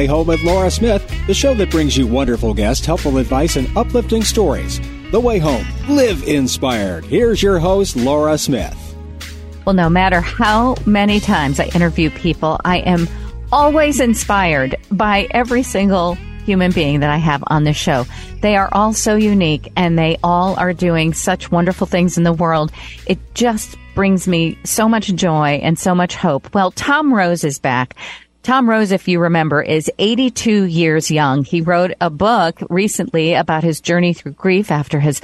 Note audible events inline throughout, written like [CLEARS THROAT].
Way Home with Laura Smith, the show that brings you wonderful guests, helpful advice, and uplifting stories. The Way Home. Live inspired. Here's your host, Laura Smith. Well, no matter how many times I interview people, I am always inspired by every single human being that I have on the show. They are all so unique and they all are doing such wonderful things in the world. It just brings me so much joy and so much hope. Well, Tom Rose is back. Tom Rose, if you remember, is 82 years young. He wrote a book recently about his journey through grief after his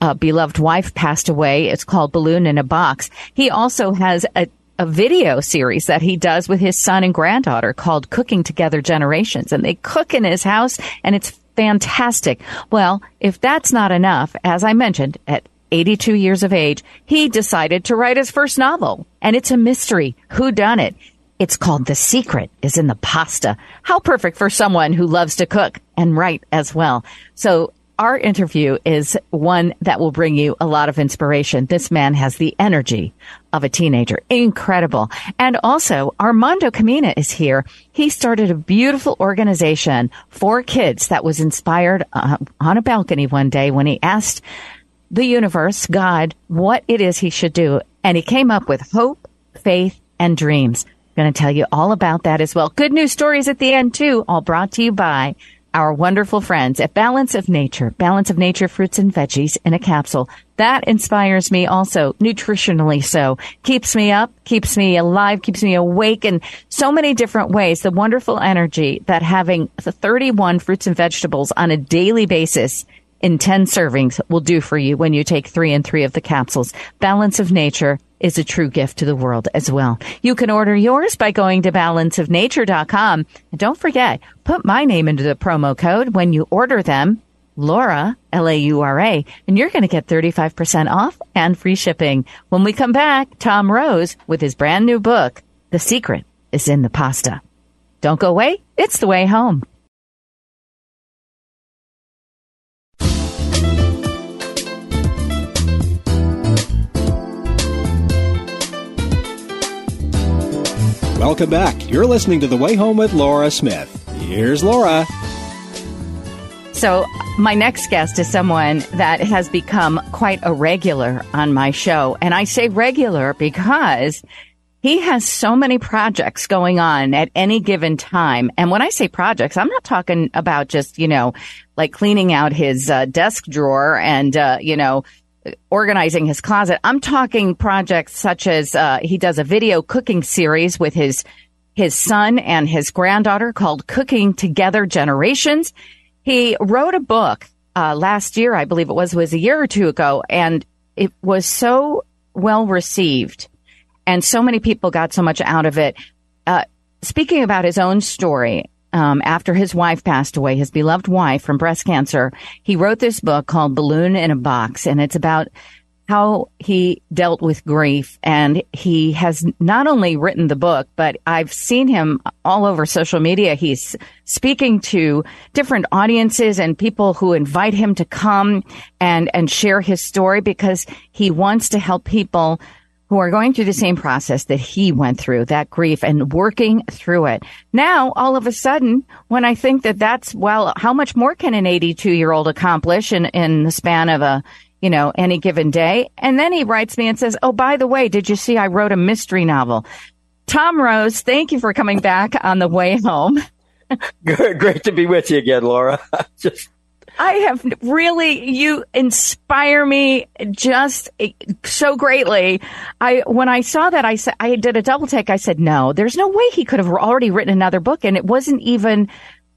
uh, beloved wife passed away. It's called Balloon in a Box. He also has a a video series that he does with his son and granddaughter called Cooking Together Generations. And they cook in his house and it's fantastic. Well, if that's not enough, as I mentioned, at 82 years of age, he decided to write his first novel. And it's a mystery. Who done it? It's called The Secret is in the Pasta. How perfect for someone who loves to cook and write as well. So our interview is one that will bring you a lot of inspiration. This man has the energy of a teenager. Incredible. And also Armando Camina is here. He started a beautiful organization for kids that was inspired uh, on a balcony one day when he asked the universe, God, what it is he should do. And he came up with hope, faith, and dreams. Going to tell you all about that as well. Good news stories at the end too, all brought to you by our wonderful friends at Balance of Nature, Balance of Nature fruits and veggies in a capsule. That inspires me also, nutritionally so. Keeps me up, keeps me alive, keeps me awake in so many different ways. The wonderful energy that having the 31 fruits and vegetables on a daily basis in 10 servings will do for you when you take three and three of the capsules. Balance of Nature is a true gift to the world as well. You can order yours by going to balanceofnature.com. And don't forget, put my name into the promo code when you order them, Laura, L-A-U-R-A, and you're going to get 35% off and free shipping. When we come back, Tom Rose with his brand new book, The Secret is in the Pasta. Don't go away. It's the way home. Welcome back. You're listening to The Way Home with Laura Smith. Here's Laura. So, my next guest is someone that has become quite a regular on my show. And I say regular because he has so many projects going on at any given time. And when I say projects, I'm not talking about just, you know, like cleaning out his uh, desk drawer and, uh, you know, organizing his closet. I'm talking projects such as uh, he does a video cooking series with his his son and his granddaughter called Cooking Together Generations. He wrote a book uh, last year, I believe it was was a year or two ago, and it was so well received, and so many people got so much out of it. Uh, speaking about his own story, um, after his wife passed away, his beloved wife from breast cancer, he wrote this book called Balloon in a Box, and it's about how he dealt with grief. And he has not only written the book, but I've seen him all over social media. He's speaking to different audiences and people who invite him to come and, and share his story because he wants to help people who are going through the same process that he went through, that grief and working through it. Now, all of a sudden, when I think that that's, well, how much more can an 82 year old accomplish in, in the span of a, you know, any given day? And then he writes me and says, Oh, by the way, did you see I wrote a mystery novel? Tom Rose, thank you for coming back on the way home. [LAUGHS] Great to be with you again, Laura. [LAUGHS] Just I have really, you inspire me just eh, so greatly. I, when I saw that, I said, I did a double take. I said, no, there's no way he could have already written another book. And it wasn't even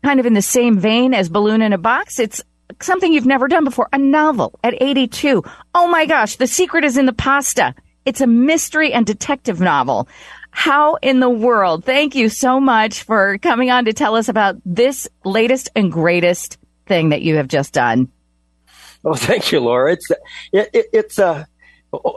kind of in the same vein as Balloon in a Box. It's something you've never done before. A novel at 82. Oh my gosh. The secret is in the pasta. It's a mystery and detective novel. How in the world? Thank you so much for coming on to tell us about this latest and greatest thing that you have just done. Oh, thank you, Laura. It's it, it, it's uh,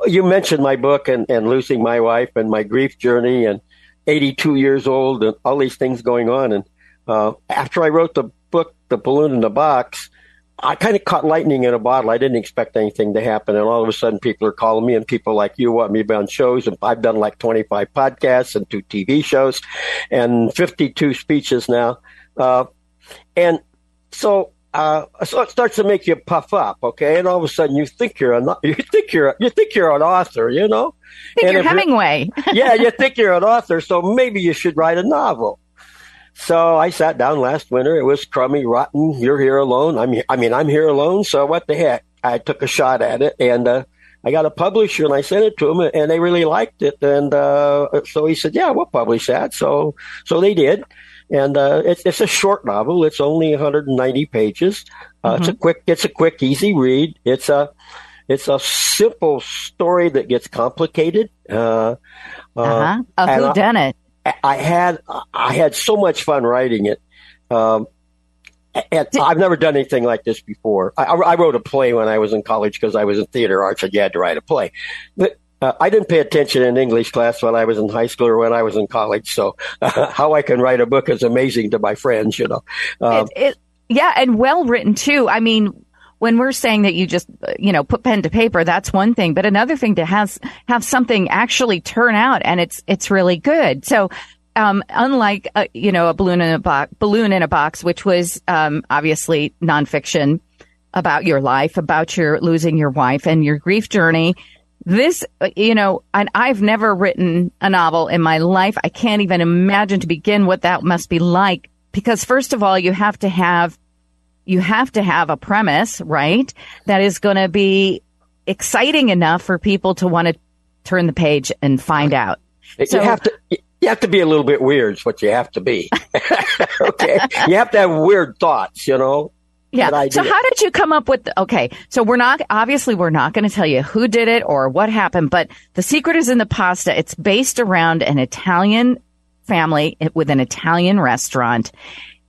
you mentioned my book and, and losing my wife and my grief journey and 82 years old and all these things going on. And uh, after I wrote the book, The Balloon in the Box, I kind of caught lightning in a bottle. I didn't expect anything to happen. And all of a sudden, people are calling me, and people like you want me to be on shows. And I've done like 25 podcasts and two TV shows and 52 speeches now Uh, and so, uh, so it starts to make you puff up, okay? And all of a sudden, you think you're a, [LAUGHS] you think you're you think you're an author, you know? Think And you're if you're- Hemingway. [LAUGHS] yeah, you think you're an author, so maybe you should write a novel. So I sat down last winter. It was crummy, rotten. You're here alone. I'm, I mean, I'm here alone. So what the heck? I took a shot at it, and uh, I got a publisher, and I sent it to him, and they really liked it. And uh, so he said, "Yeah, we'll publish that." So, so they did. And uh, it's it's a short novel. It's only 190 pages. Uh, It's a quick, it's a quick, easy read. It's a it's a simple story that gets complicated. Uh, Uh-huh. A I- who done it? I had I had so much fun writing it. Um, and I've never done anything like this before. I, I wrote a play when I was in college because I was in theater arts and you had to write a play. But uh, I didn't pay attention in English class when I was in high school or when I was in college. So uh, [LAUGHS] how I can write a book is amazing to my friends, you know. Um, it, it, yeah, and well written too. I mean, when we're saying that you just, uh, you know, put pen to paper, that's one thing, but another thing to has have something actually turn out and it's it's really good. So, um, unlike uh, you know a balloon in a box, balloon in a box, which was um, obviously nonfiction about your life, about your losing your wife and your grief journey. This, uh, you know, and I've never written a novel in my life. I can't even imagine to begin what that must be like. Because first of all, you have to have, you have to have a premise, right? That is going to be exciting enough for people to want to turn the page and find out. So- you have to you have to be a little bit weird. Is what you have to be. [LAUGHS] okay, you have to have weird thoughts, you know. Yeah. So how did you come up with, okay. So we're not, obviously we're not going to tell you who did it or what happened, but the secret is in the pasta. It's based around an Italian family with an Italian restaurant.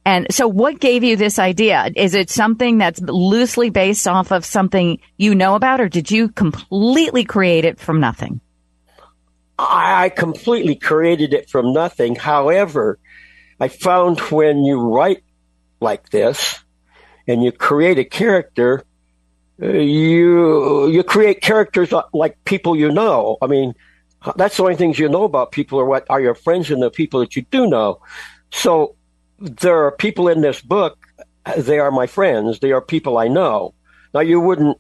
And so what gave you this idea? Is it something that's loosely based off of something you know about or did you completely create it from nothing? I completely created it from nothing. However, I found when you write like this and you create a character, uh, you you create characters like people you know. I mean, that's the only things you know about people are what are your friends and the people that you do know. So there are people in this book. They are my friends. They are people I know. Now you wouldn't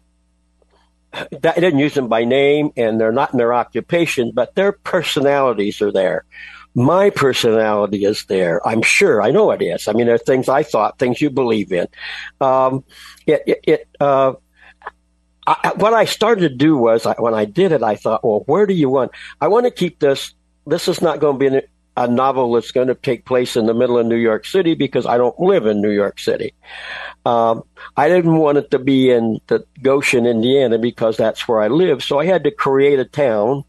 that I didn't use them by name and they're not in their occupation, but their personalities are there. My personality is there. I'm sure. I know it is. I mean, there are things I thought, things you believe in. Um, it, it, it uh, I, what I started to do was I, when I did it, I thought, well, where do you want? I want to keep this. This is not going to be an, a novel that's going to take place in the middle of New York City because I don't live in New York City. Um, I didn't want it to be in the Goshen, Indiana, because that's where I live. So I had to create a town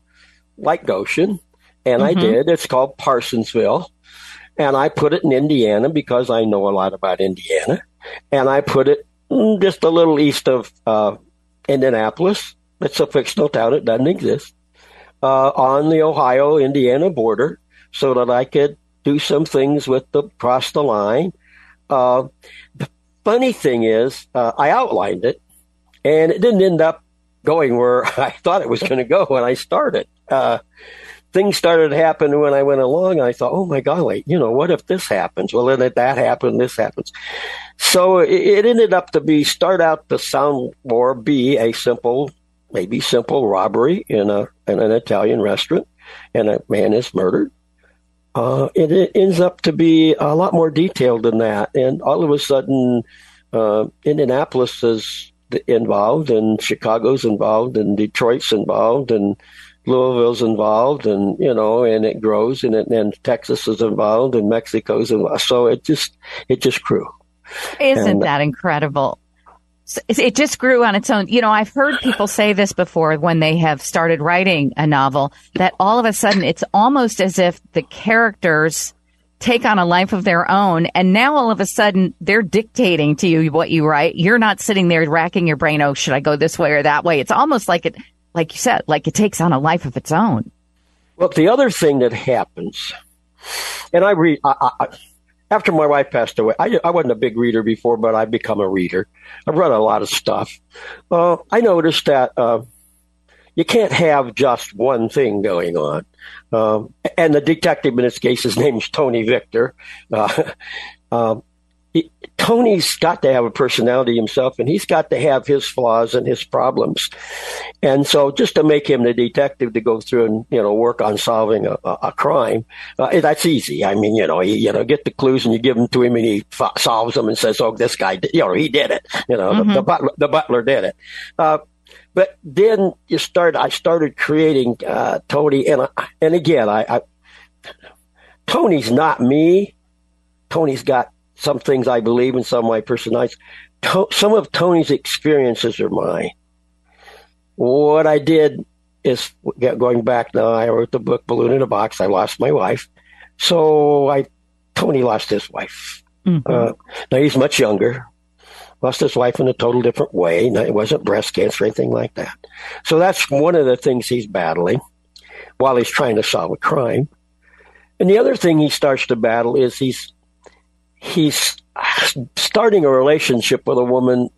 like Goshen, and I Mhm. did. It's called Parsonsville, and I put it in Indiana because I know a lot about Indiana, and I put it mm, just a little east of uh, Indianapolis. It's a fictional town; it doesn't exist uh, on the Ohio Indiana border, so that I could do some things with the cross the line. Uh, the funny thing is, uh, I outlined it, and it didn't end up going where [LAUGHS] I thought it was going to go when I started. Uh, things started happening when I went along. I thought, oh my golly, you know, what if this happens? Well, then if that happened, this happens. So it, it ended up to be start out to sound or be a simple, maybe simple robbery in a in an Italian restaurant, and a man is murdered. Uh, it, it ends up to be a lot more detailed than that, and all of a sudden, uh, Indianapolis is involved, and Chicago's involved, and Detroit's involved, and Louisville's involved, and you know, and it grows, and it, and Texas is involved, and Mexico's involved. So it just it just grew. Isn't And- uh, that incredible? It just grew on its own. You know, I've heard people say this before when they have started writing a novel that all of a sudden it's almost as if the characters take on a life of their own. And now all of a sudden they're dictating to you what you write. You're not sitting there racking your brain. Oh, should I go this way or that way? It's almost like it, like you said, like it takes on a life of its own. Well, the other thing that happens, and I read I, I, after my wife passed away. I, I wasn't a big reader before, but I've become a reader. I've read a lot of stuff. Uh, I noticed that uh, you can't have just one thing going on. Um, and the detective in this case, his name's Tony Victor. Uh, [LAUGHS] Um, Tony's got to have a personality himself, and he's got to have his flaws and his problems. And so, just to make him the detective to go through and you know work on solving a, a crime, uh, that's easy. I mean, you know, you, you know, get the clues and you give them to him, and he f- solves them and says, "Oh, this guy, did, you know, he did it. You know, mm-hmm. the, the, butler, the butler did it." Uh, but then you start. I started creating uh, Tony, and and again, I, I Tony's not me. Tony's got some things I believe in, some my personalities. To- some of Tony's experiences are mine. What I did is going back now. I wrote the book Balloon in a Box. I lost my wife, so I Tony lost his wife. Mm-hmm. Uh, now he's much younger. Lost his wife in a total different way. Now, it wasn't breast cancer or anything like that. So that's one of the things he's battling while he's trying to solve a crime. And the other thing he starts to battle is he's he's starting a relationship with a woman,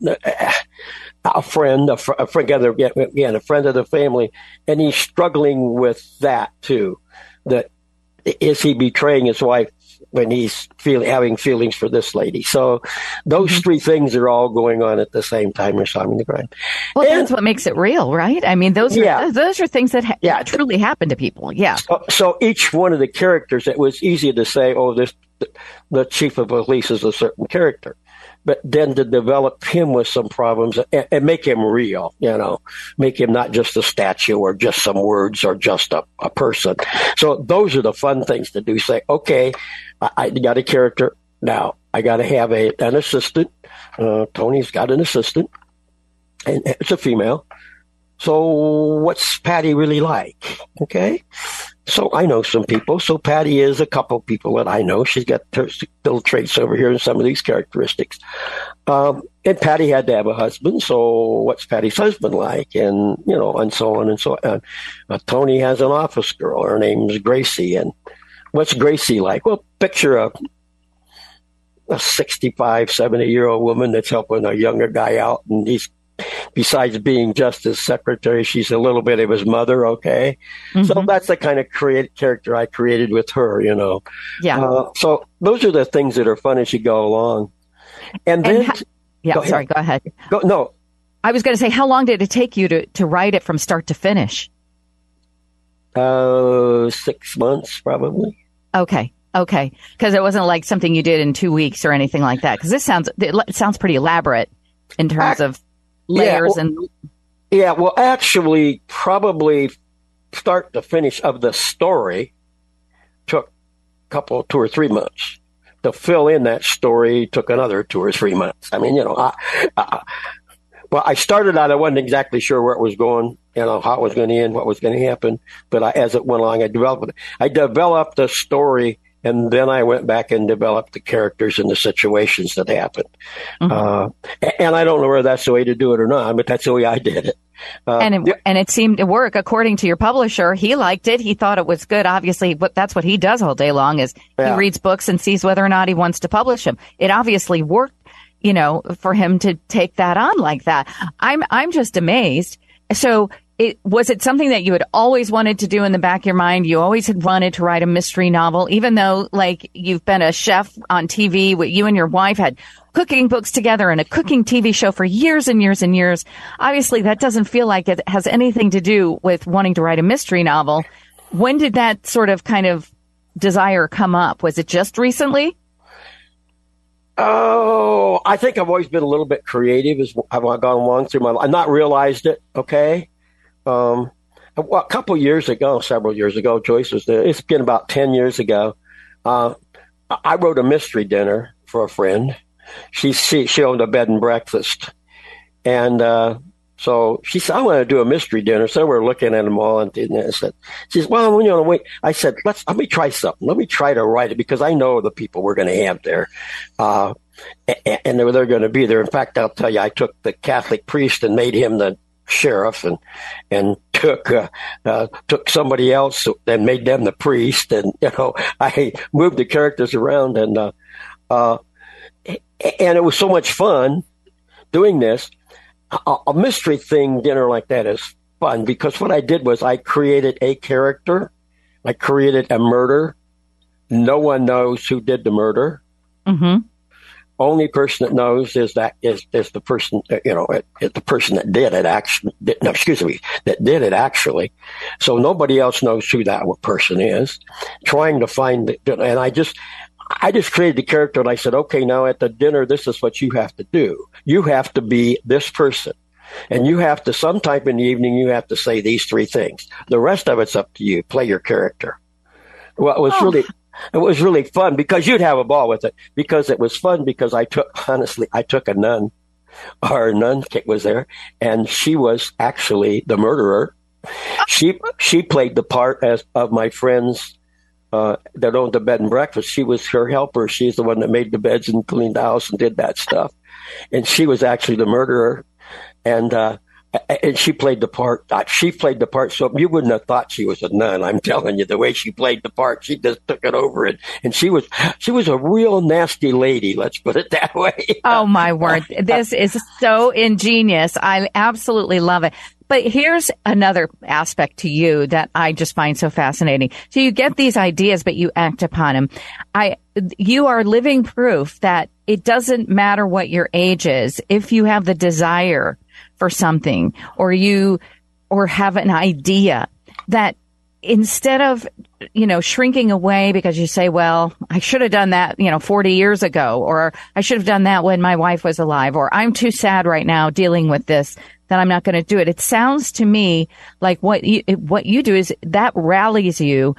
a friend, a, fr- a friend, again, a friend of the family, and he's struggling with that too. That is he betraying his wife when he's feeling having feelings for this lady. So those mm-hmm. three things are all going on at the same time you're solving the crime. Well, and, that's what makes it real, right? I mean, those are yeah. those are things that ha- yeah. truly happen to people. Yeah. So, so, each one of the characters, it was easy to say, oh, this the chief of police is a certain character but then to develop him with some problems and, and, make him real, you know, make him not just a statue or just some words or just a, a person. So those are the fun things to do. Say, okay, I, I got a character now. I got to have a an assistant. Uh, Tony's got an assistant, and it's a female. So what's Patty really like? Okay, so I know some people. So Patty is a couple people that I know. She's got little traits over here and some of these characteristics. Um, and Patty had to have a husband. So what's Patty's husband like? And, you know, and so on and so on. Uh, Tony has an office girl. Her name's Gracie. And what's Gracie like? Well, picture a, a 65, 70 year old woman that's helping a younger guy out and he's besides being just his secretary, she's a little bit of his mother. Okay, mm-hmm. so that's the kind of create character I created with her. You know, yeah. Uh, so those are the things that are fun as you go along. And then, and ha- yeah, go sorry, go ahead. Go, no, I was going to say, how long did it take you to to write it from start to finish? Uh, six months probably. Okay. Okay, because it wasn't like something you did in two weeks or anything like that. Because this sounds it sounds pretty elaborate in terms of layers yeah, well, and yeah well actually probably start to finish of the story took a couple two or three months. To fill in that story took another two or three months. I mean you know I, I, well i started out i wasn't exactly sure where it was going you know how it was going to end what was going to happen but I, as it went along i developed it i developed the story and then I went back and developed the characters and the situations that happened. Mm-hmm. Uh, and I don't know whether that's the way to do it or not, but that's the way I did it. Uh, and it, and it seemed to work according to your publisher. He liked it. He thought it was good. Obviously, but that's what he does all day long is yeah. he reads books and sees whether or not he wants to publish them. It obviously worked, you know, for him to take that on like that. I'm I'm just amazed. So it was it something that you had always wanted to do in the back of your mind? You always had wanted to write a mystery novel, even though like you've been a chef on TV, you and your wife had cooking books together and a cooking TV show for years and years and years. Obviously that doesn't feel like it has anything to do with wanting to write a mystery novel. When did that sort of kind of desire come up? Was it just recently? Oh, I think I've always been a little bit creative as I've gone along through my life. I've not realized it. Okay. Um, a, couple years ago, several years ago, Joyce was there. It's been about 10 years ago. Uh, I wrote a mystery dinner for a friend. She, she, she owned a bed and breakfast. And, uh, so she said, I want to do a mystery dinner. So we're looking at them all and I said, she says, well, you know, wait, I said, let's, let me try something. Let me try to write it because I know the people we're going to have there. Uh, and they're, they're going to be there. In fact, I'll tell you, I took the Catholic priest and made him the sheriff and and took uh, uh, took somebody else and made them the priest and you know I moved the characters around and uh, uh, and it was so much fun doing this. A, a mystery thing dinner like that is fun because what I did was I created a character, I created a murder. No one knows who did the murder. Mm-hmm. Only person that knows is that is is the person uh, you know it, it, the person that did it actually did, no excuse me that did it actually. So nobody else knows who that person is. Trying to find it, and I just I just created the character and I said, okay, now at the dinner, this is what you have to do. You have to be this person. And you have to, sometime in the evening, you have to say these three things. The rest of it's up to you. Play your character. Well, it was oh. really, it was really fun because you'd have a ball with it because it was fun because I took, honestly, I took a nun. Our nun kit was there and she was actually the murderer. She, she played the part as of my friend's uh, that owned the bed and breakfast. She was her helper. She's the one that made the beds and cleaned the house and did that stuff. And she was actually the murderer. And uh, and she played the part. Uh, she played the part, so you wouldn't have thought she was a nun. I'm telling you, the way she played the part, she just took it over it, and she was she was a real nasty lady. Let's put it [LAUGHS] that way. oh my word, this is so ingenious. I absolutely love it. But here's another aspect to you that I just find so fascinating. So you get these ideas, but you act upon them. I, you are living proof that it doesn't matter what your age is. If you have the desire for something or you or have an idea that instead of you know shrinking away because you say well i should have done that you know 40 years ago or i should have done that when my wife was alive or i'm too sad right now dealing with this that i'm not going to do it. It sounds to me like what you what you do is that rallies you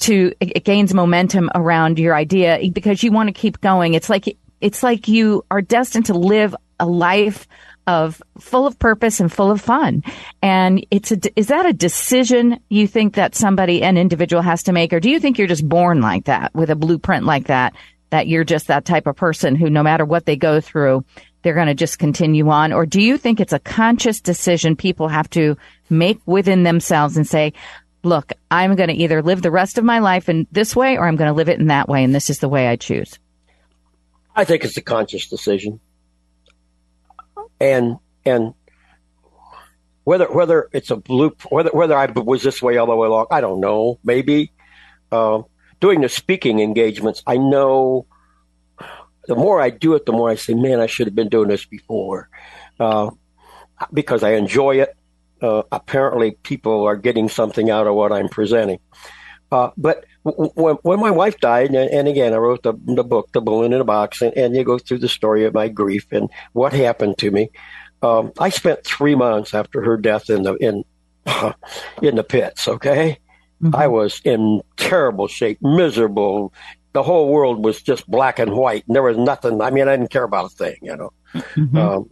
to it gains momentum around your idea because you want to keep going. It's like it's like you are destined to live a life of full of purpose and full of fun. And it's a, is that a decision you think that somebody, an individual has to make? Or do you think you're just born like that with a blueprint like that, that you're just that type of person who no matter what they go through, they're going to just continue on? Or do you think it's a conscious decision people have to make within themselves and say, look, I'm going to either live the rest of my life in this way or I'm going to live it in that way. And this is the way I choose. I think it's a conscious decision and and whether whether it's a loop, whether whether I was this way all the way along, I don't know. Maybe uh, doing the speaking engagements, I know the more I do it, the more I say, man, I should have been doing this before, uh, because I enjoy it. Uh, apparently, people are getting something out of what I'm presenting. Uh, but when, when my wife died, and, and, again, I wrote the, the book, The Balloon in a Box, and, and you go through the story of my grief and what happened to me. Um, I spent three months after her death in the in [SIGHS] in the pits. Okay, mm-hmm. I was in terrible shape, miserable. The whole world was just black and white, and there was nothing. I mean, I didn't care about a thing, you know. Mm-hmm. Um,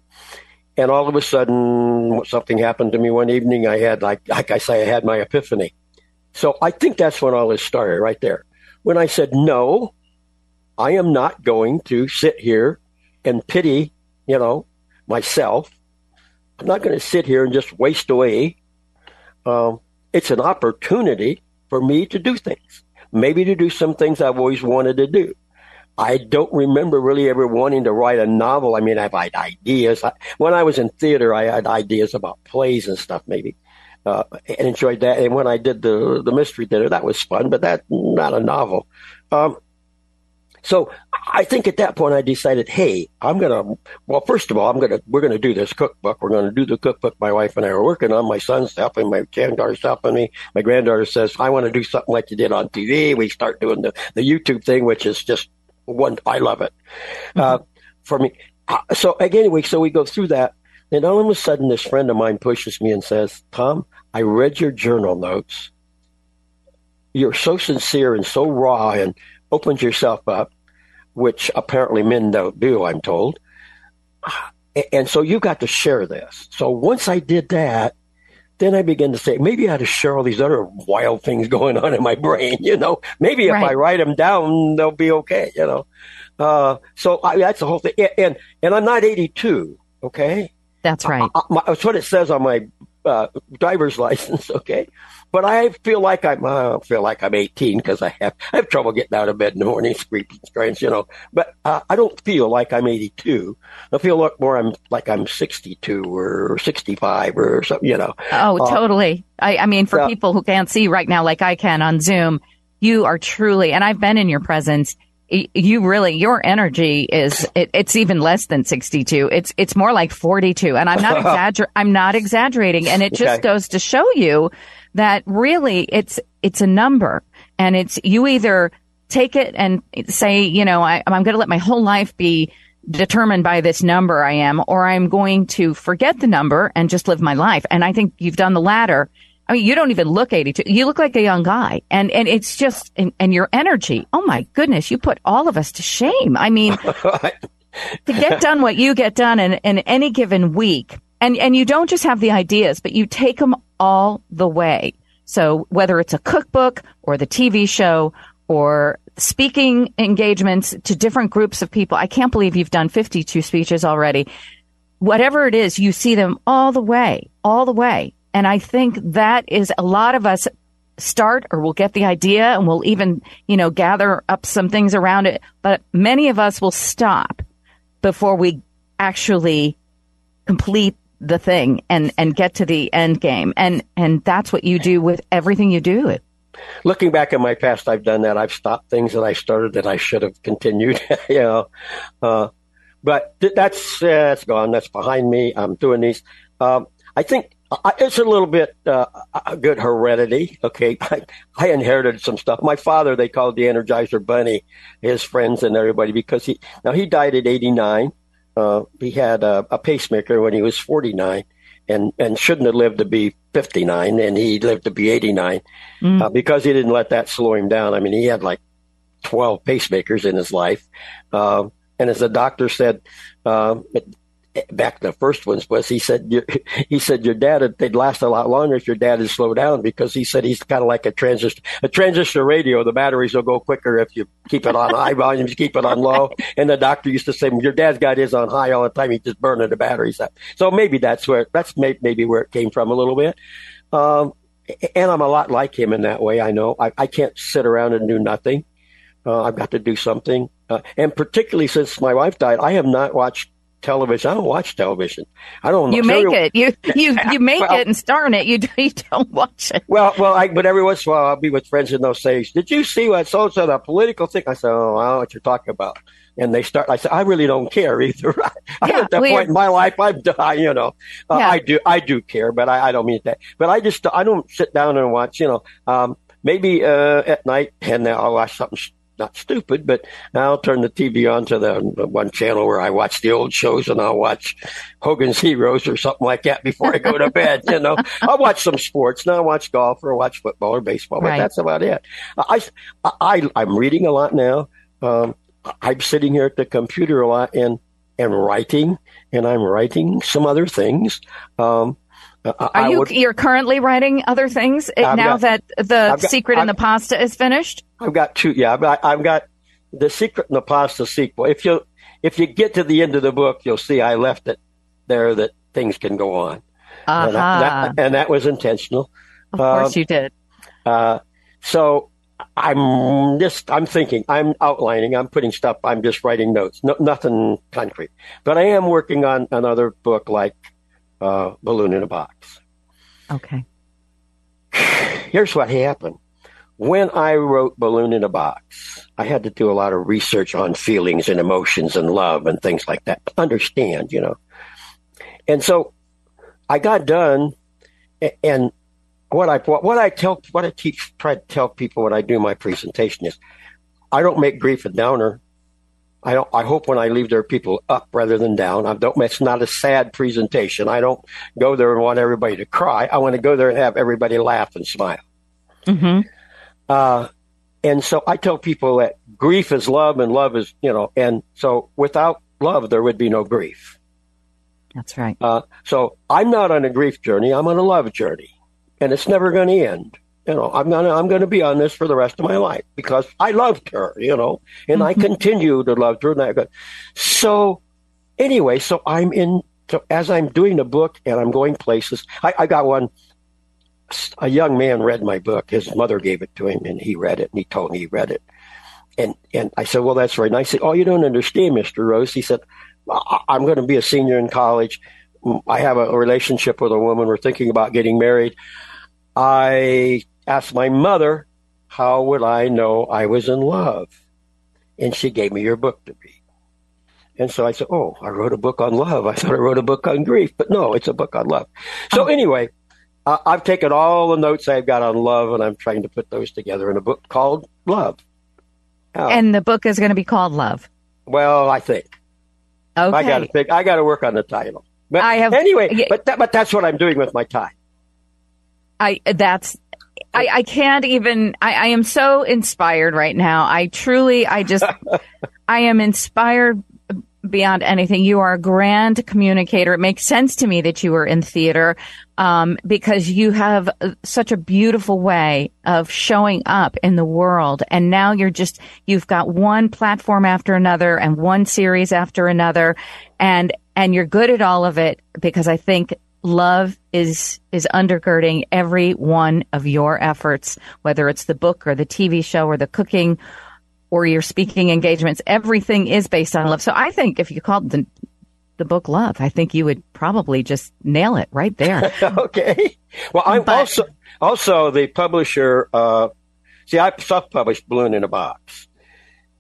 and all of a sudden, something happened to me one evening. I had, like, like I say, I had my epiphany. So I think that's when all this started right there. When I said, no, I am not going to sit here and pity, you know, myself. I'm not going to sit here and just waste away. Um, it's an opportunity for me to do things, maybe to do some things I've always wanted to do. I don't remember really ever wanting to write a novel. I mean, I've had ideas. When I was in theater, I had ideas about plays and stuff, maybe uh, and enjoyed that. And when I did the the mystery dinner, that was fun, but that not a novel. Um, so I think at that point I decided, hey, I'm gonna. Well, first of all, I'm gonna we're gonna do this cookbook. We're gonna do the cookbook my wife and I are working on. My son's helping, my granddaughter's helping me. My granddaughter says, I want to do something like you did on TV. We start doing the the YouTube thing, which is just one. I love it. Mm-hmm. Uh, for me, uh, so again, we so we go through that. Then all of a sudden, this friend of mine pushes me and says, Tom, I read your journal notes. You're so sincere and so raw and opens yourself up, which apparently men don't do, I'm told. And so you got to share this. So once I did that, then I began to say, maybe I ought to share all these other wild things going on in my brain, you know. Maybe if right. I write them down, they'll be okay, you know. Uh, so I, that's the whole thing. And, and I'm not 82, okay? That's right. I, I, that's what it says on my uh, driver's [LAUGHS] license. Okay, but I feel like I'm. I don't feel like I'm 18 because I have I have trouble getting out of bed in the morning, [LAUGHS] screaming, strange, you know. But uh, I don't feel like I'm 82. I feel like more I'm like I'm 62 or 65 or something, you know. Oh, uh, totally. I, I mean, for people who can't see right now, like I can on Zoom, you are truly, and I've been in your presence you really your energy is it, it's even less than 62 it's it's more like 42 and i'm not [LAUGHS] exagger i'm not exaggerating. And it just okay. goes to show you that really it's it's a number. And it's you either take it and say you know I, i'm going to let my whole life be determined by this number i am or i'm going to forget the number and just live my life. And i think you've done the latter I mean, you don't even look 82. You look like a young guy. And, and it's just, and, and your energy. Oh my goodness. You put all of us to shame. I mean, [LAUGHS] to get done what you get done in, in any given week. And, and you don't just have the ideas, but you take them all the way. So whether it's a cookbook or the TV show or speaking engagements to different groups of people, I can't believe you've done 52 speeches already. Whatever it is, you see them all the way, all the way. And I think that is a lot of us start or we'll get the idea and we'll even, you know, gather up some things around it. But many of us will stop before we actually complete the thing and, and get to the end game. And, and that's what you do with everything you do. Looking back at my past, I've done that. I've stopped things that I started that I should have continued, [LAUGHS] you know, uh, but th- that's, uh, that's gone. That's behind me. I'm doing these. Um, I think it's a little bit uh, a good heredity. Okay, [LAUGHS] I, I, inherited some stuff. My father, they called the Energizer Bunny, his friends and everybody, because he now he died at 89. Uh, he had a, a, pacemaker when he was 49, and and shouldn't have lived to be 59, and he lived to be 89 mm. uh, because he didn't let that slow him down. I mean, he had like 12 pacemakers in his life. Uh, and as the doctor said, uh, back the first ones was he said [LAUGHS] he said your dad they'd last a lot longer if your dad had slowed down because he said he's kind of like a transistor a transistor radio. The batteries will go quicker if you keep it on high [LAUGHS] volumes keep it on low. And the doctor used to say your dad's got his on high all the time. He just burning the batteries up. So maybe that's where that's maybe where it came from a little bit. Um, and I'm a lot like him in that way I know. I, I can't sit around and do nothing. Uh, I've got to do something. Uh, and particularly since my wife died I have not watched television. I don't watch television. I don't. You make it. You you you make well, it and star in it. You [LAUGHS] you don't watch it. Well, well, I, but every once in a while I'll be with friends and they'll say, "Did you see what so and so the political thing?" I said, "Oh, I don't know what you're talking about." And they start. I said, "I really don't care [LAUGHS] either." I'm yeah, at that point in my life. I'm, [LAUGHS] you know, uh, yeah. I do I do care, but I, I don't mean that. But I just I don't sit down and watch. You know, um, maybe uh, at night and then I'll watch something not stupid, but I'll turn the TV on to the, one channel where I watch the old shows and I'll watch Hogan's Heroes or something like that before I go to [LAUGHS] bed. You know, I'll watch some sports. Now I watch golf or watch football or baseball, but right. that's about it. I, I, I'm reading a lot now. Um, I'm sitting here at the computer a lot and, and writing and I'm writing some other things. Um, are you would, you're currently writing other things I've now got, that the got, secret in the pasta is finished? I've got two. Yeah, I've got, I've got the secret in the pasta sequel. If you if you get to the end of the book, you'll see I left it there that things can go on, uh-huh. and, I, that, and, that, was intentional. Of course, um, you did. Uh, so I'm just I'm thinking I'm outlining I'm putting stuff I'm just writing notes no, nothing concrete but I am working on another book like uh, balloon in a box. Okay. [SIGHS] Here's what happened. When I wrote Balloon in a Box, I had to do a lot of research on feelings and emotions and love and things like that. Understand, you know. And so I got done and what I what I tell what I teach try to tell people when I do my presentation is I don't make grief a downer. I don't. I hope when I leave there, people up rather than down. I don't. It's not a sad presentation. I don't go there and want everybody to cry. I want to go there and have everybody laugh and smile. Mm-hmm. Uh, and so I tell people that grief is love, and love is you know. And so without love, there would be no grief. That's right. Uh, so I'm not on a grief journey. I'm on a love journey, and it's never going to end you know, I'm gonna I'm gonna be on this for the rest of my life because I loved her, you know, and mm-hmm. I continue to love her. And I so anyway, so I'm in. So as I'm doing the book and I'm going places, I, I got one. A young man read my book. His mother gave it to him, and he read it, and he told me he read it. And and I said, well, that's right. And I said, oh, you don't understand, Mister Rose. He said, I'm going to be a senior in college. Mm, I have a relationship with a woman. We're thinking about getting married. I asked my mother, how would I know I was in love? and she gave me your book to read. And so I said, Oh, I wrote a book on love. I thought I wrote a book on grief, but no, it's a book on love. So uh-huh. anyway, uh, I've taken all the notes I've got on love and I'm trying to put those together in a book called Love. Oh. And the book is going to be called Love. Well, I think. Okay. I got to think. I got to work on the title. But I have anyway. But that, but that's what I'm doing with my time. I that's I, I can't even I, I am so inspired right now. I truly I just [LAUGHS] I am inspired beyond anything. You are a grand communicator. It makes sense to me that you were in theater um, because you have such a beautiful way of showing up in the world. And now you're just, you've got one platform after another and one series after another. And, and you're good at all of it because I think love is, is undergirding every one of your efforts, whether it's the book or the TV show or the cooking or your speaking engagements, everything is based on love. So I think if you called the the book Love, I think you would probably just nail it right there. [LAUGHS] okay. Well, I'm but, also also the publisher. Uh, see, I self-published Balloon in a Box,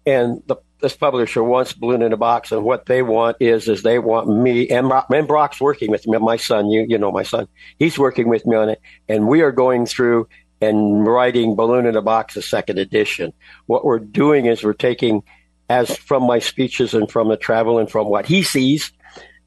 and the, this publisher wants Balloon in a Box, and what they want is is they want me and, and Brock's working with me. My son, you you know my son, he's working with me on it, and we are going through and writing Balloon in a Box, a second edition. What we're doing is we're taking, as from my speeches and from the travel and from what he sees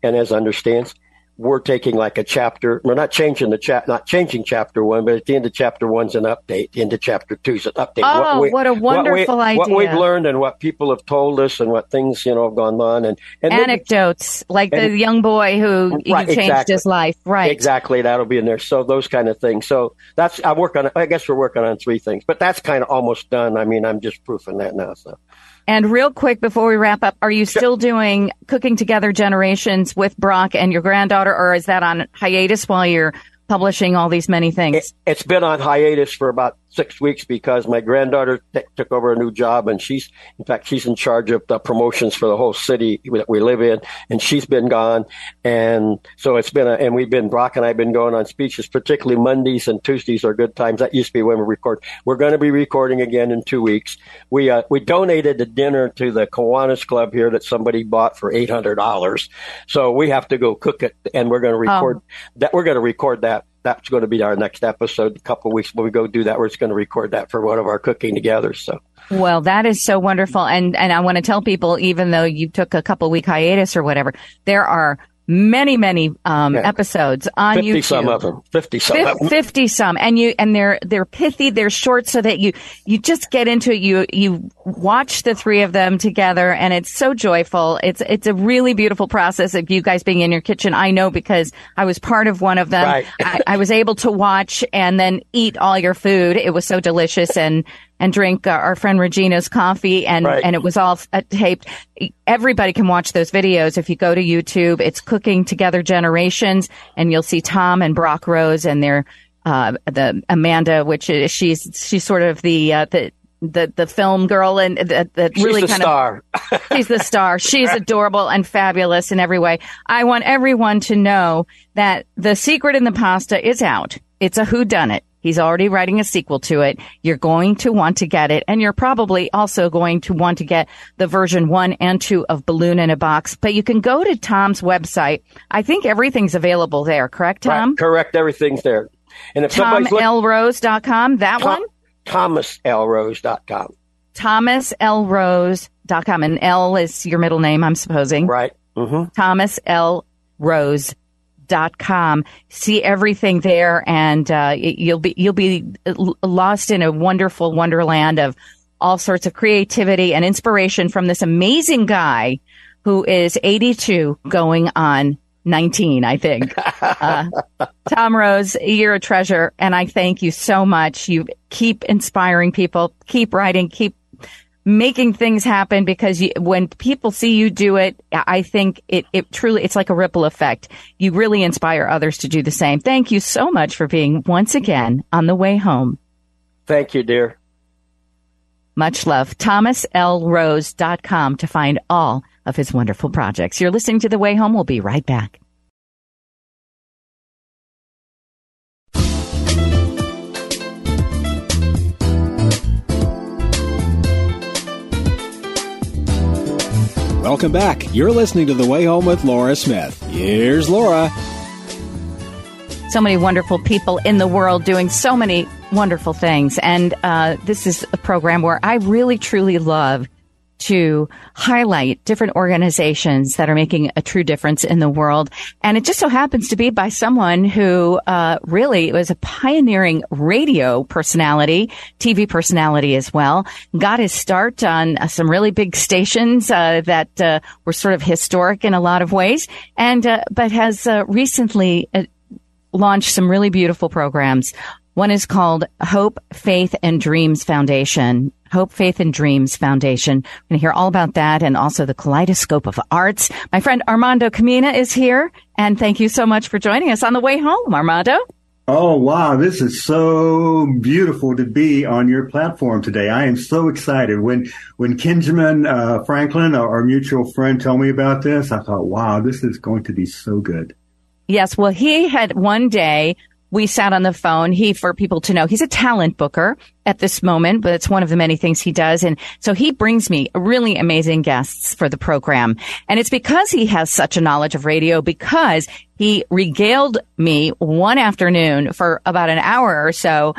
and as understands, we're taking like a chapter. We're not changing the chap, not changing chapter one, but at the end of chapter one's an update. The end of chapter two's an update. Oh, what, we, what a wonderful what we, idea! What we've learned and what people have told us and what things you know have gone on and, and anecdotes then, like and, the young boy who right, changed exactly, his life. Right, exactly. That'll be in there. So those kind of things. So that's I work on. I guess we're working on three things, but that's kind of almost done. I mean, I'm just proofing that now. So. And real quick before we wrap up, are you still doing Cooking Together Generations with Brock and your granddaughter, or is that on hiatus while you're publishing all these many things? It, has been on hiatus for about six weeks because my granddaughter t- took over a new job and she's, in fact, she's in charge of the promotions for the whole city that we live in and she's been gone. And so it's been a, and we've been, Brock and I have been going on speeches, particularly Mondays and Tuesdays are good times. That used to be when we record. We're going to be recording again in two weeks. We, uh, we donated a dinner to the Kiwanis Club here that somebody bought for $800. So we have to go cook it and we're going to record oh. that. We're going to record that that's going to be our next episode. A couple weeks when we go do that, we're just going to record that for one of our cooking together. So. Well, that is so wonderful. And, and I want to tell people, even though you took a couple week hiatus or whatever, there are many, many um, yeah. episodes on 50 YouTube. 50 some of them. 50 some 50, 50 some. And you, and they're, they're pithy, they're short so that you, you just get into it. You, you watch the three of them together and it's so joyful. It's, it's a really beautiful process of you guys being in your kitchen. I know because I was part of one of them. Right. I, I was able to watch and then eat all your food. It was so delicious and, and drink uh, our friend Regina's coffee and, right. and it was all uh, taped. Everybody can watch those videos. If you go to YouTube, it's Cooking Together Generations and you'll see Tom and Brock Rose and their, uh, the Amanda, which is, she's, she's sort of the, uh, the, the the film girl and that that really kind star. of [LAUGHS] she's the star. She's adorable and fabulous in every way. I want everyone to know that the secret in the pasta is out. It's a who done it. He's already writing a sequel to it. You're going to want to get it. And you're probably also going to want to get the version one and two of Balloon in a Box. But you can go to Tom's website. I think everything's available there, correct, Tom? Right, correct. Everything's there. And if TomLRose.com, that Tom, one? ThomasLRose.com. ThomasLRose.com. And L is your middle name, I'm supposing. Right. Mm-hmm. Thomas L. Rose com. See everything there, and uh, you'll be you'll be lost in a wonderful wonderland of all sorts of creativity and inspiration from this amazing guy who is 82, going on 19, I think. [LAUGHS] Uh, Tom Rose, you're a treasure, and I thank you so much. You keep inspiring people, keep writing, keep making things happen because you, when people see you do it, I think it, it truly, it's like a ripple effect. You really inspire others to do the same. Thank you so much for being once again on the way home. Thank you, dear. Much love. ThomasLRose.com to find all of his wonderful projects. You're listening to The Way Home. We'll be right back. Welcome back. You're listening to The Way Home with Laura Smith. Here's Laura. So many wonderful people in the world doing so many wonderful things. And uh, this is a program where I really, truly love to highlight different organizations that are making a true difference in the world. And it just so happens to be by someone who uh, really was a pioneering radio personality, TV personality as well. Got his start on uh, some really big stations uh, that uh, were sort of historic in a lot of ways, and uh, but has uh, recently launched some really beautiful programs one is called Hope, Faith, and Dreams Foundation. Hope, Faith, and Dreams Foundation. We're going to hear all about that and also the kaleidoscope of arts. My friend Armando Camina is here, and thank you so much for joining us on the way home, Armando. Oh, wow. This is so beautiful to be on your platform today. I am so excited. When, when Kinjamin uh, Franklin, our, our mutual friend, told me about this, I thought, wow, this is going to be so good. Yes. Well, he had one day we sat on the phone. He, for people to know, he's a talent booker at this moment, but it's one of the many things he does. And so he brings me really amazing guests for the program. And it's because he has such a knowledge of radio because he regaled me one afternoon for about an hour or so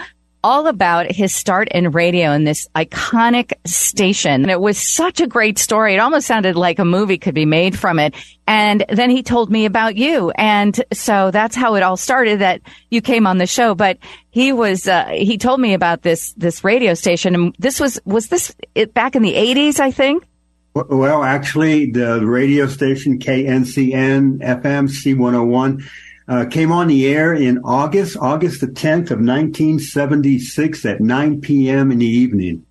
all about his start in radio in this iconic station. And it was such a great story. It almost sounded like a movie could be made from it. And then he told me about you. And so that's how it all started that you came on the show. But he was, uh, he told me about this, this radio station. And this was, was this it back in the eighties, I think? Well, actually the radio station KNCN FM C101 uh, came on the air in August, August the 10th of 1976 at 9 p.m. in the evening.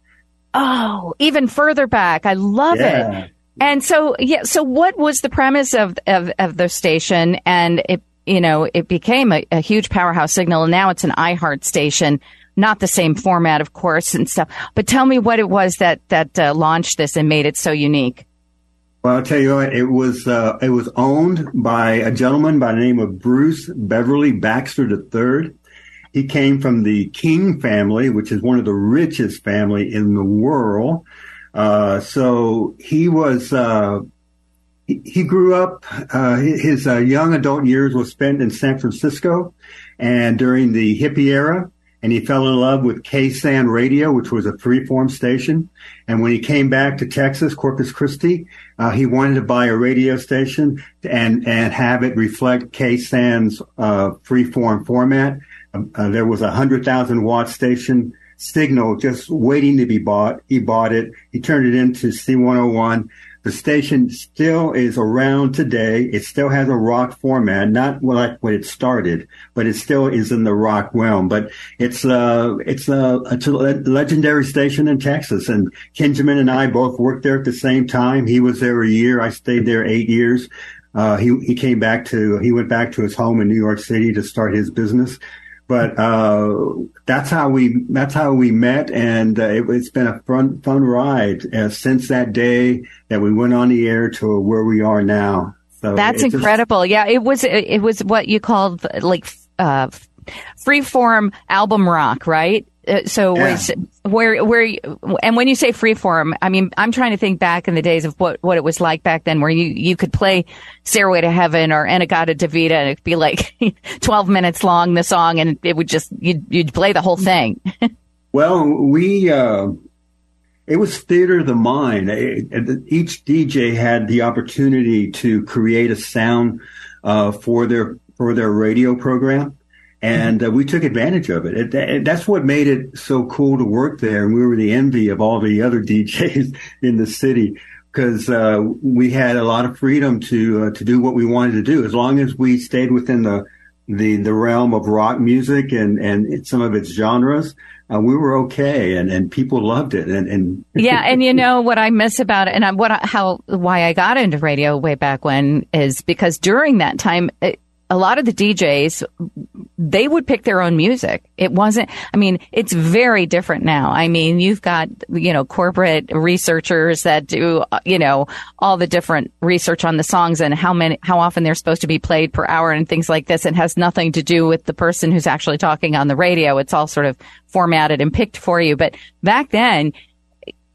Oh, even further back. I love yeah. it. And so, yeah, so what was the premise of, of, of the station? And it, you know, it became a, a huge powerhouse signal and now it's an iHeart station. Not the same format, of course, and stuff. But tell me what it was that, that uh, launched this and made it so unique. Well, I'll tell you what, it was, uh, it was owned by a gentleman by the name of Bruce Beverly Baxter III. He came from the King family, which is one of the richest family in the world. Uh, so he was, uh, he, he, grew up, uh, his uh, young adult years was spent in San Francisco and during the hippie era and he fell in love with KSAN Radio, which was a freeform station. And when he came back to Texas, Corpus Christi, uh, he wanted to buy a radio station and and have it reflect KSAN's uh, freeform format. Um, uh, there was a hundred thousand watt station signal just waiting to be bought. He bought it. He turned it into C101. The station still is around today. It still has a rock format, not like when it started, but it still is in the rock realm. But it's uh it's a, a legendary station in Texas, and Kinjamin and I both worked there at the same time. He was there a year. I stayed there eight years. Uh, he he came back to he went back to his home in New York City to start his business but uh, that's how we that's how we met, and uh, it, has been a fun fun ride uh, since that day that we went on the air to where we are now. So that's incredible. Just, yeah, it was it was what you called like uh, free form album rock, right? Uh, so yeah. was where where and when you say freeform, I mean I'm trying to think back in the days of what what it was like back then, where you you could play "Stairway to Heaven" or In-A-Gadda-Da-Vida, and it'd be like [LAUGHS] 12 minutes long the song, and it would just you'd you'd play the whole thing. [LAUGHS] well, we. Uh, it was theater of the mind. Each DJ had the opportunity to create a sound uh, for their for their radio program and uh, we took advantage of it. It, it. That's what made it so cool to work there, and we were the envy of all the other [LAUGHS] DJs in the city because uh, we had a lot of freedom to uh, to do what we wanted to do, as long as we stayed within the the the realm of rock music and and some of its genres. Uh, we were okay, and, and people loved it, and, and [LAUGHS] yeah, and you know what I miss about it, and what how why I got into radio way back when is because during that time, it, a lot of the DJs, they would pick their own music. It wasn't, I mean, it's very different now. I mean, you've got, you know, corporate researchers that do, uh, you know, all the different research on the songs and how many, how often they're supposed to be played per hour and things like this. It has nothing to do with the person who's actually talking on the radio. It's all sort of formatted and picked for you. But back then,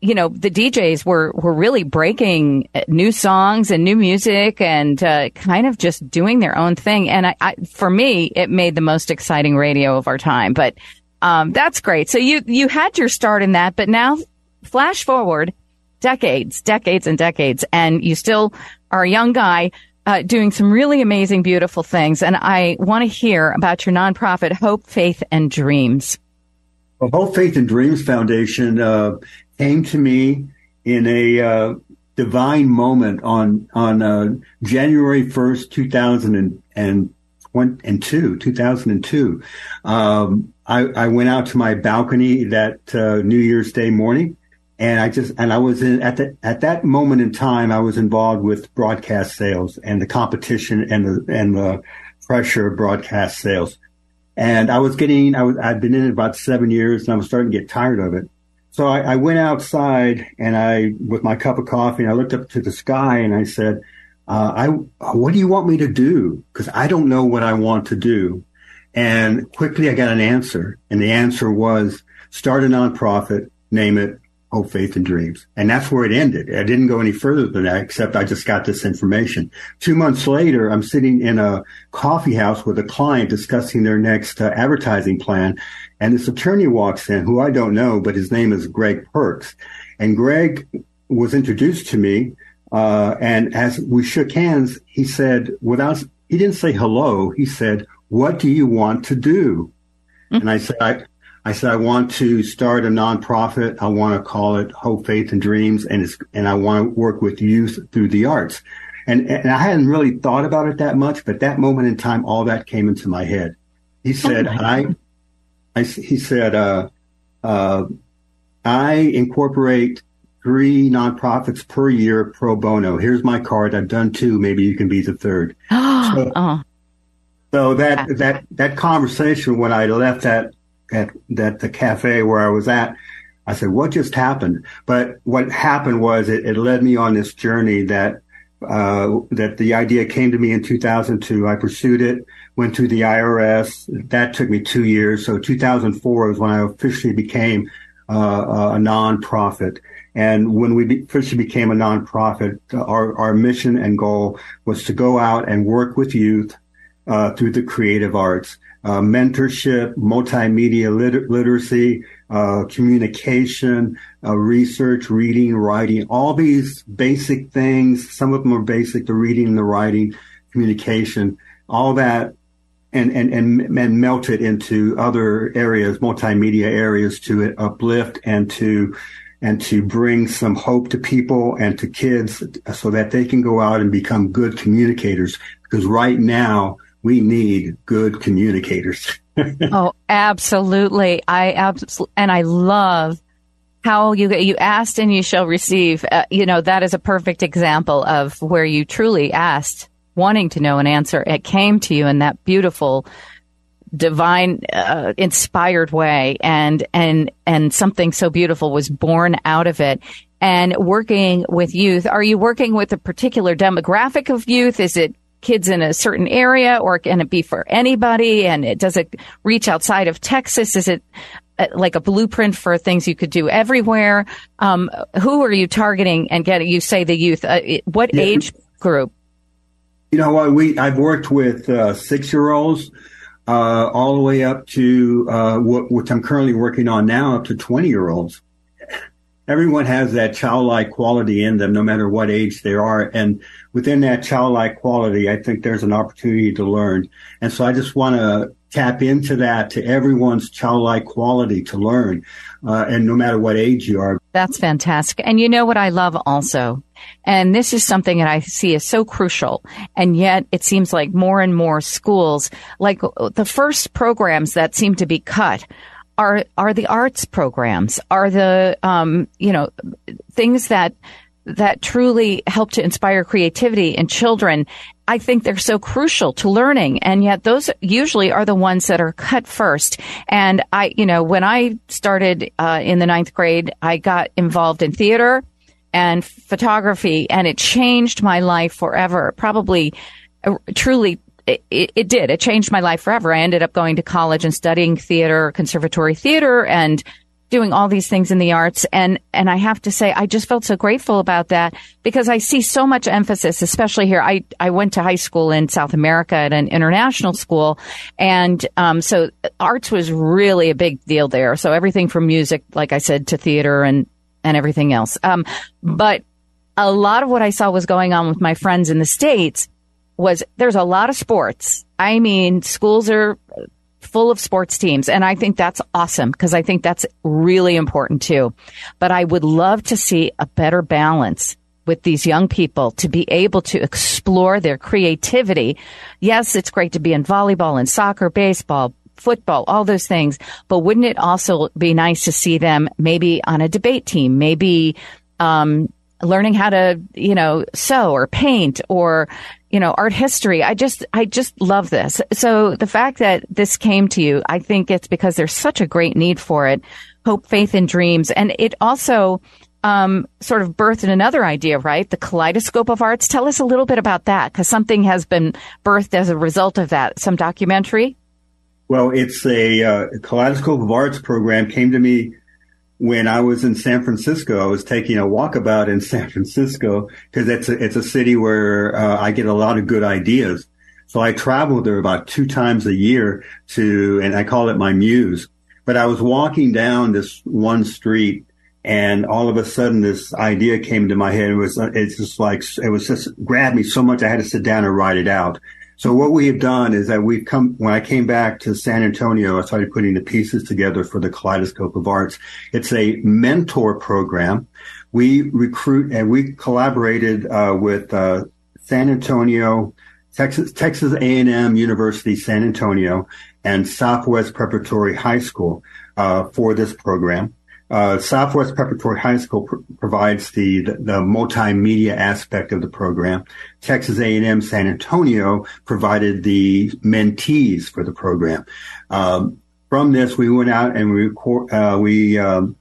you know, the DJs were, were really breaking new songs and new music and uh, kind of just doing their own thing. And I, I, for me, it made the most exciting radio of our time. But um, that's great. So you you had your start in that, but now flash forward decades, decades and decades, and you still are a young guy uh, doing some really amazing, beautiful things. And I want to hear about your nonprofit, Hope, Faith, and Dreams. Well, Hope, Faith, and Dreams Foundation uh, came to me in a uh, divine moment on on uh, January first, two thousand and and two, two thousand and two. Um, I, I, went out to my balcony that uh, New Year's Day morning, and I just and I was in at that at that moment in time I was involved with broadcast sales and the competition and the and the pressure of broadcast sales, and I was getting I was I'd been in it about seven years and I was starting to get tired of it. So I, I, went outside and I, with my cup of coffee, and I looked up to the sky and I said, uh, "I, what do you want me to do? Because I don't know what I want to do." And quickly, I got an answer, and the answer was start a nonprofit, name it Hope, Faith, and Dreams. And that's where it ended. I didn't go any further than that, except I just got this information. Two months later, I'm sitting in a coffee house with a client discussing their next uh, advertising plan. And this attorney walks in, who I don't know, but his name is Greg Perks. And Greg was introduced to me. Uh, and as we shook hands, he said, without, he didn't say hello. He said, what do you want to do? Mm-hmm. And I said, I, I said, I want to start a nonprofit. I want to call it Hope, Faith, and Dreams. And it's, and I want to work with youth through the arts. And, and I hadn't really thought about it that much, but that moment in time, all that came into my head. He oh said, oh I, I, he said, uh, uh, I incorporate three nonprofits per year pro bono. Here's my card. I've done two. Maybe you can be the third. [GASPS] so, oh. so that, that, that conversation when I left that, at, that the cafe where I was at, I said, what just happened? But what happened was it, it led me on this journey that uh, that the idea came to me in 2002. I pursued it, went to the IRS. That took me two years. So 2004 was when I officially became uh, a nonprofit. And when we officially became a nonprofit, our, our mission and goal was to go out and work with youth uh, through the creative arts. Uh, mentorship, multimedia liter- literacy, uh, communication, uh, research, reading, writing, all these basic things. Some of them are basic, the reading, the writing, communication, all that and, and, and, and melt it into other areas, multimedia areas to uplift and to, and to bring some hope to people and to kids so that they can go out and become good communicators. Because right now we need good communicators. [LAUGHS] oh, absolutely. I absolutely, and I love how you you asked and you shall receive. Uh, you know that is a perfect example of where you truly asked, wanting to know an answer. It came to you in that beautiful, divine, uh, inspired way, and and and something so beautiful was born out of it. And working with youth, are you working with a particular demographic of youth? Is it kids in a certain area or can it be for anybody? And it, does it reach outside of Texas? Is it uh, like a blueprint for things you could do everywhere? Um, who are you targeting and getting? You say the youth. Uh, what yeah. age group? You know what? We I've worked with uh, six year olds. Uh, all the way up to uh, what, which I'm currently working on now, up to 20 year olds everyone has that childlike quality in them, no matter what age they are. And within that childlike quality, I think there's an opportunity to learn. And so I just want to tap into that to everyone's childlike quality to learn. Uh, and no matter what age you are. That's fantastic. And you know what I love also? And this is something that I see as so crucial. And yet it seems like more and more schools, like the first programs that seem to be cut are are the arts programs, are the um, you know things that that truly help to inspire creativity in children. I think they're so crucial to learning. And yet those usually are the ones that are cut first. And I, you know, when I started uh, in the ninth grade, I got involved in theater and photography and it changed my life forever. Probably uh, truly it, it, did. It changed my life forever. I ended up going to college and studying theater, conservatory theater, and doing all these things in the arts. And, and I have to say, I just felt so grateful about that because I see so much emphasis, especially here. I, I went to high school in South America at an international school. And, um, so arts was really a big deal there. So everything from music, like I said, to theater and, and everything else. Um, but a lot of what I saw was going on with my friends in the States was there's a lot of sports. I mean, schools are full of sports teams. And I think that's awesome because I think that's really important too. But I would love to see a better balance with these young people to be able to explore their creativity. Yes, it's great to be in volleyball and soccer, baseball, football, all those things. But wouldn't it also be nice to see them maybe on a debate team, maybe, um, learning how to, you know, sew or paint or, you know, art history. I just, I just love this. So the fact that this came to you, I think it's because there's such a great need for it. Hope, faith, and dreams. And it also, um, sort of birthed another idea, right? The kaleidoscope of arts. Tell us a little bit about that because something has been birthed as a result of that. Some documentary? Well, it's a uh, kaleidoscope of arts program came to me when I was in San Francisco, I was taking a walkabout in [LAUGHS] San Francisco because it's a, it's a city where uh, I get a lot of good ideas. So I traveled there about two times a year to, and I call it my muse. But I was walking down this one street and all of a sudden this idea came to my head. It was, it's just like, it was just grabbed me so much I had to sit down and write it out. So what we have done is that we've come, when I came back to San Antonio, I started putting the pieces together for the Kaleidoscope of Arts. It's a mentor program. We recruit and we collaborated uh, with uh, San Antonio, Texas, Texas A&M University, San Antonio, and Southwest Preparatory High School uh, for this program. Uh, Southwest Preparatory High School pr- provides the, the, the multimedia aspect of the program. Texas A&M San Antonio provided the mentees for the program. Um, from this, we went out and we uh, we um,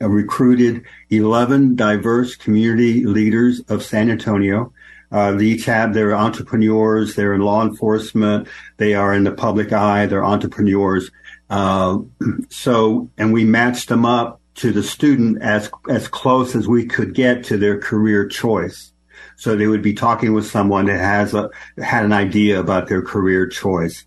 recruited 11 diverse community leaders of San Antonio. Uh, they each have their entrepreneurs. They're in law enforcement. They are in the public eye. They're entrepreneurs. Uh, so, and we matched them up to the student as, as close as we could get to their career choice. So they would be talking with someone that has a, had an idea about their career choice.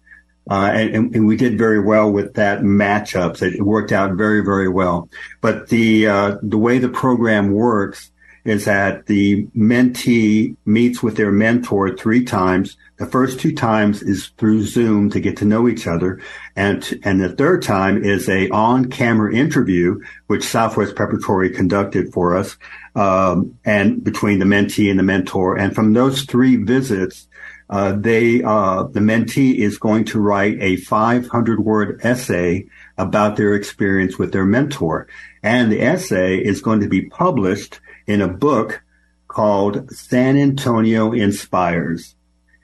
Uh, and, and, we did very well with that matchups. It worked out very, very well. But the, uh, the way the program works is that the mentee meets with their mentor three times. The first two times is through Zoom to get to know each other. And, and the third time is a on-camera interview, which Southwest Preparatory conducted for us, um, and between the mentee and the mentor. And from those three visits, uh, they, uh, the mentee is going to write a 500 word essay about their experience with their mentor. And the essay is going to be published in a book called San Antonio Inspires.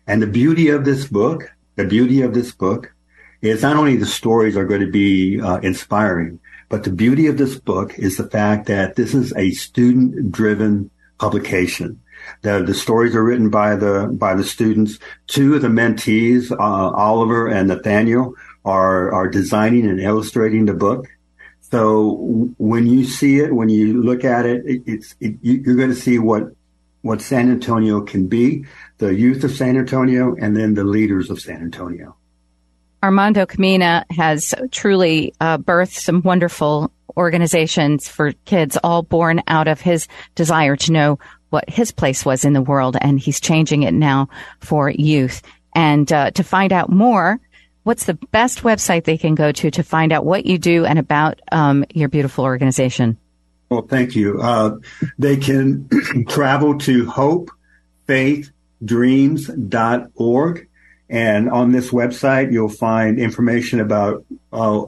And the beauty of this book, the beauty of this book is not only the stories are going to be uh, inspiring, but the beauty of this book is the fact that this is a student driven publication. The, the stories are written by the, by the students. Two of the mentees, uh, Oliver and Nathaniel, are, are designing and illustrating the book. So when you see it, when you look at it, it it's it, you're going to see what what San Antonio can be, the youth of San Antonio, and then the leaders of San Antonio. Armando Camina has truly uh, birthed some wonderful organizations for kids, all born out of his desire to know what his place was in the world, and he's changing it now for youth. And uh, to find out more what's the best website they can go to to find out what you do and about um, your beautiful organization? Well, thank you. Uh, they can [CLEARS THROAT] travel to hopefaithdreams.org. And on this website, you'll find information about uh,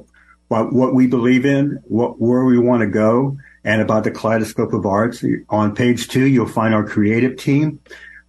what, what we believe in, what, where we want to go, and about the kaleidoscope of arts. On page two, you'll find our creative team.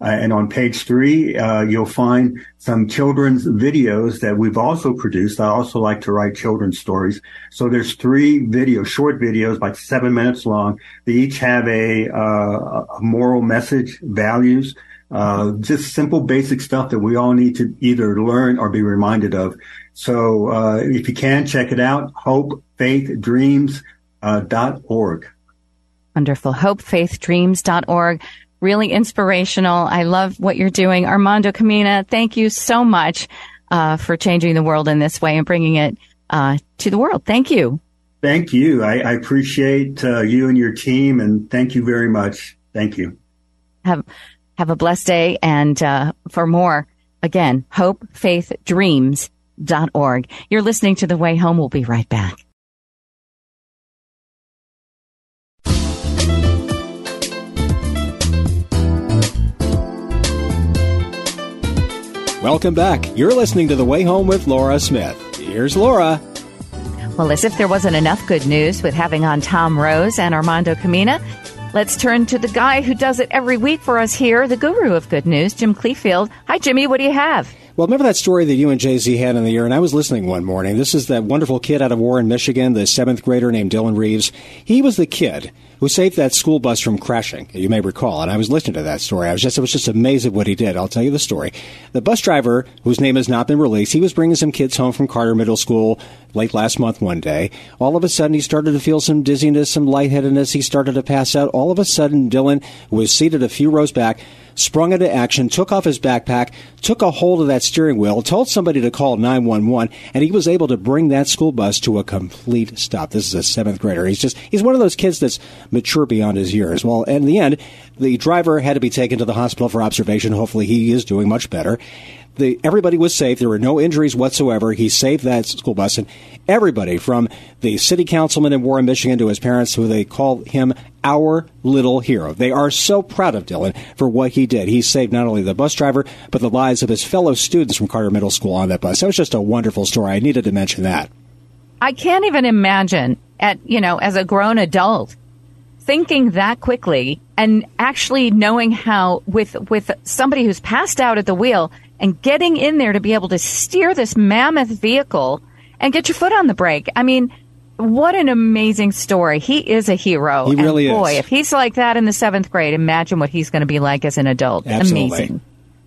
Uh, and on page three, uh, you'll find some children's videos that we've also produced. I also like to write children's stories. So there's three videos, short videos, like seven minutes long. They each have a, uh, a moral message, values, uh, just simple basic stuff that we all need to either learn or be reminded of. So, uh, if you can check it out, hope, faith, dreams, uh, dot org. Wonderful. Hopefaithdreams.org. Really inspirational. I love what you're doing. Armando Camina, thank you so much uh, for changing the world in this way and bringing it uh, to the world. Thank you. Thank you. I, I appreciate uh, you and your team, and thank you very much. Thank you. Have have a blessed day, and uh, for more, again, hopefaithdreams.org. You're listening to The Way Home. We'll be right back. Welcome back. You're listening to The Way Home with Laura Smith. Here's Laura. Well, as if there wasn't enough good news with having on Tom Rose and Armando Camina, let's turn to the guy who does it every week for us here, the guru of good news, Jim Cleefield. Hi, Jimmy. What do you have? Well, remember that story that you and Jay Z had in the air, and I was listening one morning. This is that wonderful kid out of Warren, Michigan, the seventh grader named Dylan Reeves. He was the kid who saved that school bus from crashing. You may recall, and I was listening to that story. I was just, I was just amazed at what he did. I'll tell you the story. The bus driver, whose name has not been released, he was bringing some kids home from Carter Middle School late last month one day. All of a sudden, he started to feel some dizziness, some lightheadedness. He started to pass out. All of a sudden, Dylan was seated a few rows back sprung into action, took off his backpack, took a hold of that steering wheel, told somebody to call 911, and he was able to bring that school bus to a complete stop. This is a seventh grader. He's just, he's one of those kids that's mature beyond his years. Well, in the end, the driver had to be taken to the hospital for observation. Hopefully he is doing much better the everybody was safe. There were no injuries whatsoever. He saved that school bus, and everybody from the city councilman in Warren, Michigan, to his parents, who they call him our little hero. They are so proud of Dylan for what he did. He saved not only the bus driver, but the lives of his fellow students from Carter Middle School on that bus. That was just a wonderful story. I needed to mention that. I can't even imagine at you know as a grown adult thinking that quickly and actually knowing how with with somebody who's passed out at the wheel and getting in there to be able to steer this mammoth vehicle and get your foot on the brake. I mean, what an amazing story. He is a hero. He really and boy, is. if he's like that in the seventh grade, imagine what he's going to be like as an adult. Absolutely. Amazing.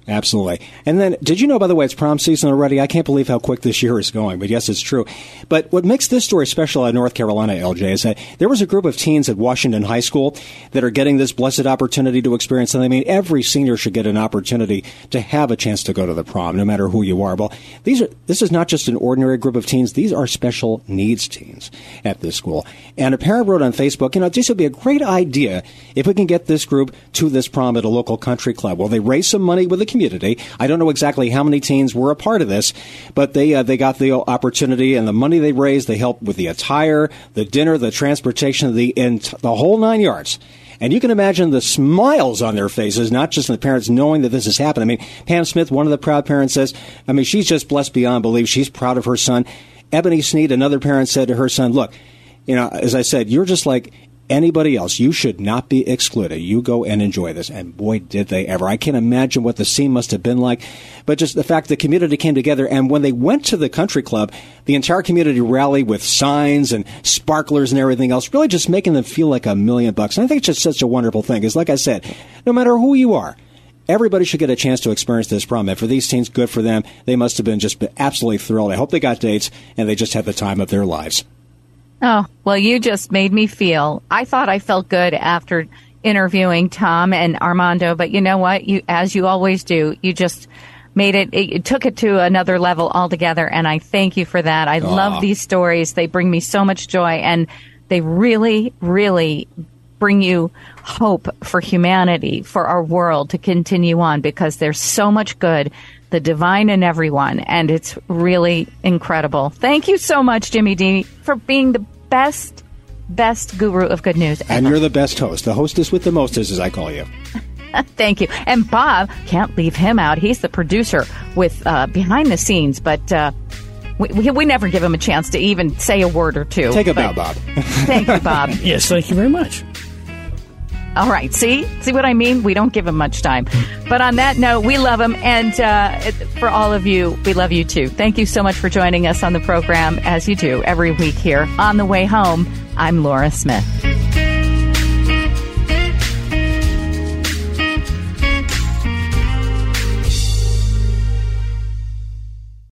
Absolutely. And then, did you know, by the way, it's prom season already? I can't believe how quick this year is going, but yes, it's true. But what makes this story special out North Carolina, LJ, is that there was a group of teens at Washington High School that are getting this blessed opportunity to experience something. I mean, every senior should get an opportunity to have a chance to go to the prom, no matter who you are. Well, these are, this is not just an ordinary group of teens. These are special needs teens at this school. And a parent wrote on Facebook, you know, this would be a great idea if we can get this group to this prom at a local country club. Well, they raised some money with the community. I don't know exactly how many teens were a part of this, but they uh, they got the opportunity and the money they raised. They helped with the attire, the dinner, the transportation, the the whole nine yards. And you can imagine the smiles on their faces, not just the parents knowing that this has happened. I mean, Pam Smith, one of the proud parents, says, I mean, she's just blessed beyond belief. She's proud of her son. Ebony Sneed, another parent, said to her son, Look, you know, as I said, you're just like anybody else. You should not be excluded. You go and enjoy this. And boy, did they ever. I can't imagine what the scene must have been like. But just the fact the community came together and when they went to the country club, the entire community rallied with signs and sparklers and everything else, really just making them feel like a million bucks. And I think it's just such a wonderful thing. Because like I said, no matter who you are, Everybody should get a chance to experience this prom. And for these teens, good for them. They must have been just absolutely thrilled. I hope they got dates and they just had the time of their lives. Oh, well, you just made me feel. I thought I felt good after interviewing Tom and Armando, but you know what? You, as you always do, you just made it, it took it to another level altogether. And I thank you for that. I Aww. love these stories. They bring me so much joy and they really, really bring you hope for humanity, for our world to continue on because there's so much good the divine in everyone, and it's really incredible. Thank you so much, Jimmy D, for being the best, best guru of good news. Ever. And you're the best host, the hostess with the mostest, as I call you. [LAUGHS] Thank you. And Bob, can't leave him out. He's the producer with uh, behind the scenes, but. Uh, we, we, we, never give him a chance to even say a word or two. Take a bow, Bob. [LAUGHS] thank you, Bob. yes, thank you very much. All right. See? See what I mean? We don't give him much time. But on that note, we love him. And uh, for all of you, we love you too. Thank you so much for joining us on the program, as you do every week here on the way home. I'm Laura Smith.